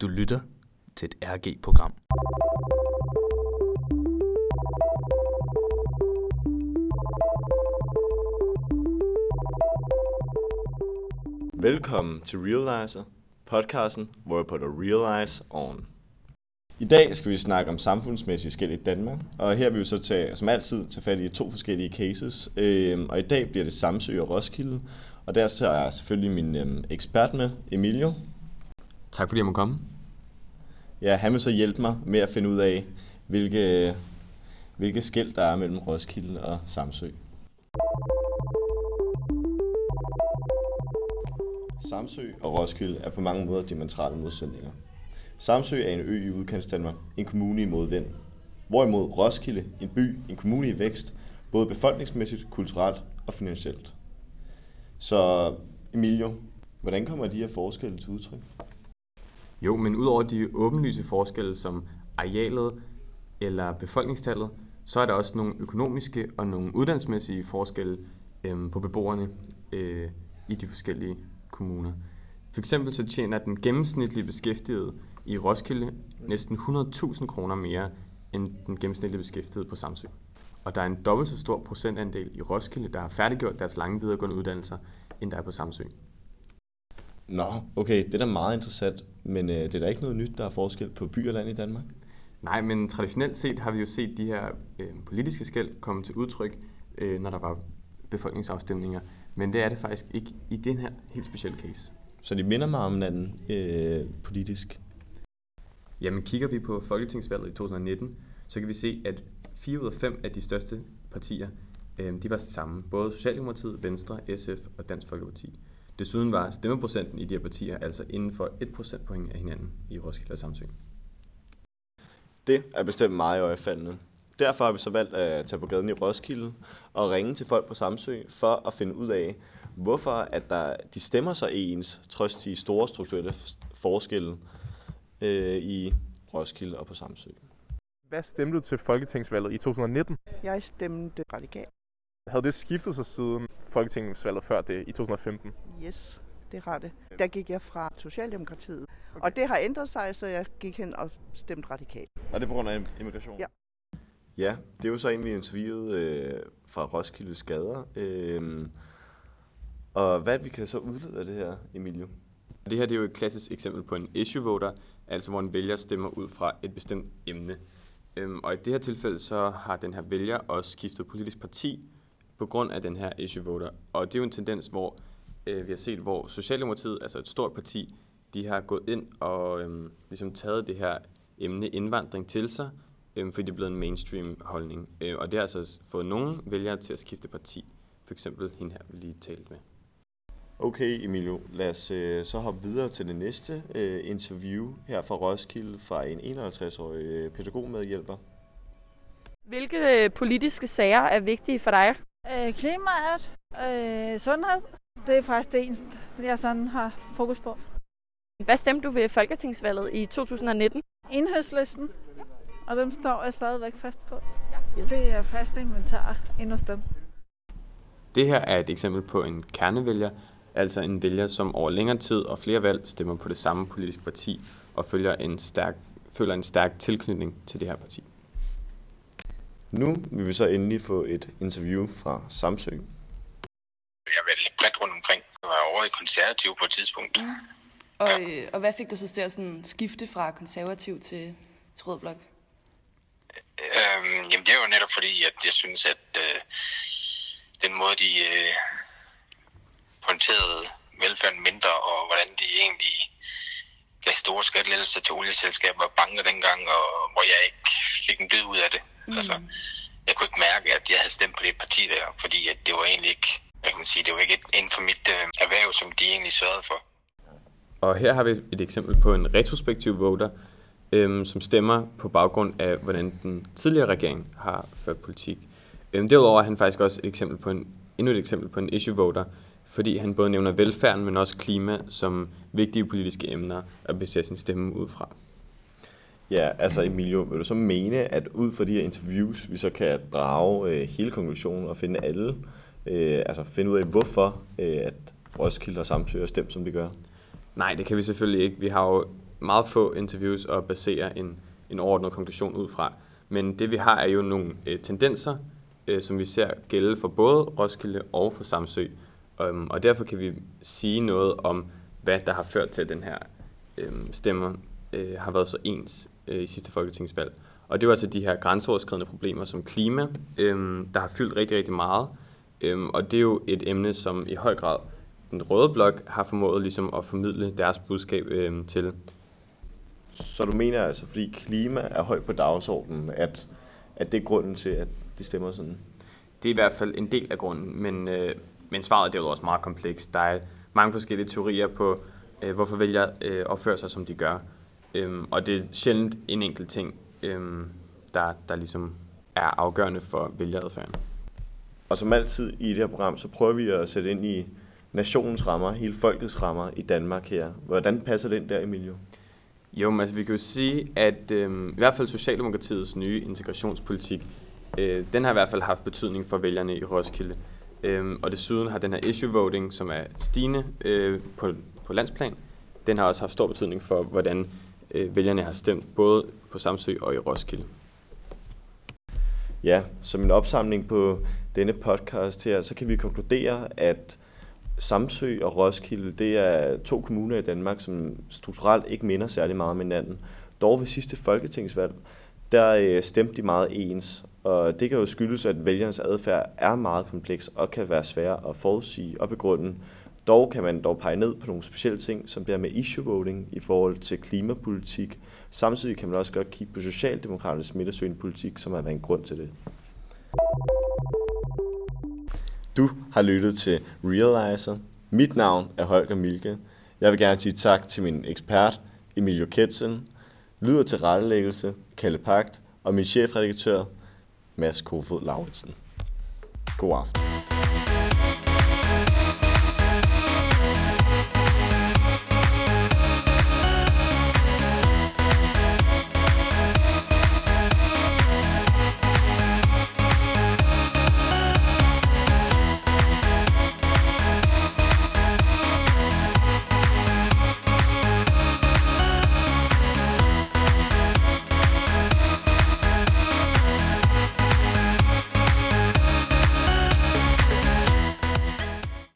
Du lytter til et RG-program. Velkommen til Realizer, podcasten, hvor jeg putter realize on. I dag skal vi snakke om samfundsmæssige skæld i Danmark, og her vil vi så tage, som altid tage fat i to forskellige cases. Øhm, og i dag bliver det Samsø og Roskilde, og der så er jeg selvfølgelig min øhm, ekspert med, Emilio. Tak fordi jeg må komme. Ja, han vil så hjælpe mig med at finde ud af, hvilke, hvilke skæld der er mellem Roskilde og Samsø. Samsø og Roskilde er på mange måder diametrale modsætninger. Samsø er en ø i udkantsdanmark, en kommune i modvind. Hvorimod Roskilde, en by, en kommune i vækst, både befolkningsmæssigt, kulturelt og finansielt. Så Emilio, hvordan kommer de her forskelle til udtryk? Jo, men udover de åbenlyse forskelle som arealet eller befolkningstallet, så er der også nogle økonomiske og nogle uddannelsesmæssige forskelle øh, på beboerne øh, i de forskellige kommuner. For eksempel så tjener den gennemsnitlige beskæftigede i Roskilde næsten 100.000 kroner mere end den gennemsnitlige beskæftigede på Samsø. Og der er en dobbelt så stor procentandel i Roskilde, der har færdiggjort deres lange videregående uddannelser, end der er på Samsø. Nå, okay, det er da meget interessant, men øh, det er da ikke noget nyt, der er forskel på by og land i Danmark? Nej, men traditionelt set har vi jo set de her øh, politiske skæld komme til udtryk, øh, når der var befolkningsafstemninger. Men det er det faktisk ikke i den her helt specielle case. Så de minder mig om hinanden øh, politisk? Jamen kigger vi på Folketingsvalget i 2019, så kan vi se, at fire ud af fem af de største partier, øh, de var samme. Både Socialdemokratiet, Venstre, SF og Dansk Folkeparti. Desuden var stemmeprocenten i de her partier altså inden for 1 procentpoint af hinanden i Roskilde og Samsø. Det er bestemt meget øjefaldende. Derfor har vi så valgt at tage på gaden i Roskilde og ringe til folk på Samsø for at finde ud af, hvorfor at der, de stemmer så ens, trods de store strukturelle forskelle øh, i Roskilde og på Samsø. Hvad stemte du til Folketingsvalget i 2019? Jeg stemte radikal. Havde det skiftet sig siden Folketingsvalget før det i 2015? Yes, det har det. Der gik jeg fra Socialdemokratiet. Okay. Og det har ændret sig, så jeg gik hen og stemte radikal. Og det er på grund af immigration? Ja. Ja, det er jo så en, vi interviewede øh, fra Roskilde Skader. Øh, og hvad vi kan så udlede af det her, Emilio? Det her det er jo et klassisk eksempel på en issue voter, altså hvor en vælger stemmer ud fra et bestemt emne. Øhm, og i det her tilfælde så har den her vælger også skiftet politisk parti på grund af den her issue voter. Og det er jo en tendens, hvor øh, vi har set, hvor Socialdemokratiet, altså et stort parti, de har gået ind og øhm, ligesom taget det her emne indvandring til sig, øhm, fordi det er blevet en mainstream holdning. Øh, og det har altså fået nogle vælgere til at skifte parti. For eksempel hende her, vi lige talte med. Okay, Emilio, lad os øh, så hoppe videre til det næste øh, interview her fra Roskilde fra en 51-årig øh, pædagogmedhjælper. Hvilke øh, politiske sager er vigtige for dig? Øh, klimaet, øh, sundhed, det er faktisk det eneste, jeg sådan har fokus på. Hvad stemte du ved Folketingsvalget i 2019? Enhedslisten, og dem står jeg stadigvæk fast på. Yes. Det er fast inventar ind hos dem. Det her er et eksempel på en kernevælger, altså en vælger, som over længere tid og flere valg stemmer på det samme politiske parti og følger en stærk, føler en stærk tilknytning til det her parti. Nu vil vi så endelig få et interview fra Samsø. Jeg var lidt bredt rundt omkring. Jeg var over i konservativ på et tidspunkt. Mm. Og, øh, og hvad fik dig så til at sådan skifte fra konservativ til, til rød blok? Øhm, jamen det er jo netop fordi, at jeg synes, at øh, den måde, de øh, pointerede velfærden mindre, og hvordan de egentlig gav store skattelettelser til olieselskaber og banker dengang, og hvor jeg ikke fik en død ud af det. Mm. Altså, jeg kunne ikke mærke, at jeg havde stemt på det parti der, fordi at det var egentlig ikke, jeg kan sige, det var ikke inden for mit øh, erhverv, som de egentlig sørgede for. Og her har vi et eksempel på en retrospektiv voter, øhm, som stemmer på baggrund af, hvordan den tidligere regering har ført politik. Øhm, derudover er han faktisk også et eksempel på en, endnu et eksempel på en issue voter, fordi han både nævner velfærden, men også klima som vigtige politiske emner at besætte sin stemme ud fra. Ja, altså Emilio, vil du så mene, at ud fra de her interviews, vi så kan drage øh, hele konklusionen og finde alle, øh, altså finde ud af, hvorfor øh, at Roskilde og Samsø er stemt, som de gør? Nej, det kan vi selvfølgelig ikke. Vi har jo meget få interviews at basere en, en overordnet konklusion ud fra. Men det vi har er jo nogle øh, tendenser, øh, som vi ser gælde for både Roskilde og for Samsø. Um, og derfor kan vi sige noget om, hvad der har ført til, den her øh, stemmer øh, har været så ens øh, i sidste folketingsvalg. Og det var altså de her grænseoverskridende problemer som klima, øh, der har fyldt rigtig, rigtig meget. Øh, og det er jo et emne, som i høj grad den røde blok har formået ligesom at formidle deres budskab øh, til. Så du mener altså, fordi klima er højt på dagsordenen, at, at det er grunden til, at de stemmer sådan? Det er i hvert fald en del af grunden, men, øh, men svaret er jo også meget komplekst. Der er mange forskellige teorier på, øh, hvorfor vælger øh, opfører sig, som de gør. Øhm, og det er sjældent en enkelt ting, øhm, der, der ligesom er afgørende for vælgeradfærden. Og som altid i det her program, så prøver vi at sætte ind i nationens rammer, hele folkets rammer i Danmark her. Hvordan passer den der, Emilio? Jo, men altså vi kan jo sige, at øh, i hvert fald Socialdemokratiets nye integrationspolitik, øh, den har i hvert fald haft betydning for vælgerne i Roskilde. Øh, og desuden har den her issue voting, som er stigende øh, på, på landsplan, den har også haft stor betydning for, hvordan øh, vælgerne har stemt, både på Samsø og i Roskilde. Ja, som en opsamling på denne podcast her, så kan vi konkludere, at Samsø og Roskilde, det er to kommuner i Danmark, som strukturelt ikke minder særlig meget om hinanden. Dog ved sidste folketingsvalg, der øh, stemte de meget ens, og det kan jo skyldes, at vælgernes adfærd er meget kompleks og kan være svær at forudsige og begrunde. Dog kan man dog pege ned på nogle specielle ting, som bliver med issue voting i forhold til klimapolitik. Samtidig kan man også godt kigge på Socialdemokraternes midtersøgende politik, som har været en grund til det. Du har lyttet til Realizer. Mit navn er Holger Milke. Jeg vil gerne sige tak til min ekspert, Emilio Ketsen, lyder til rettelæggelse, Kalle Pagt og min chefredaktør, Mads Kofod Lauritsen. God aften.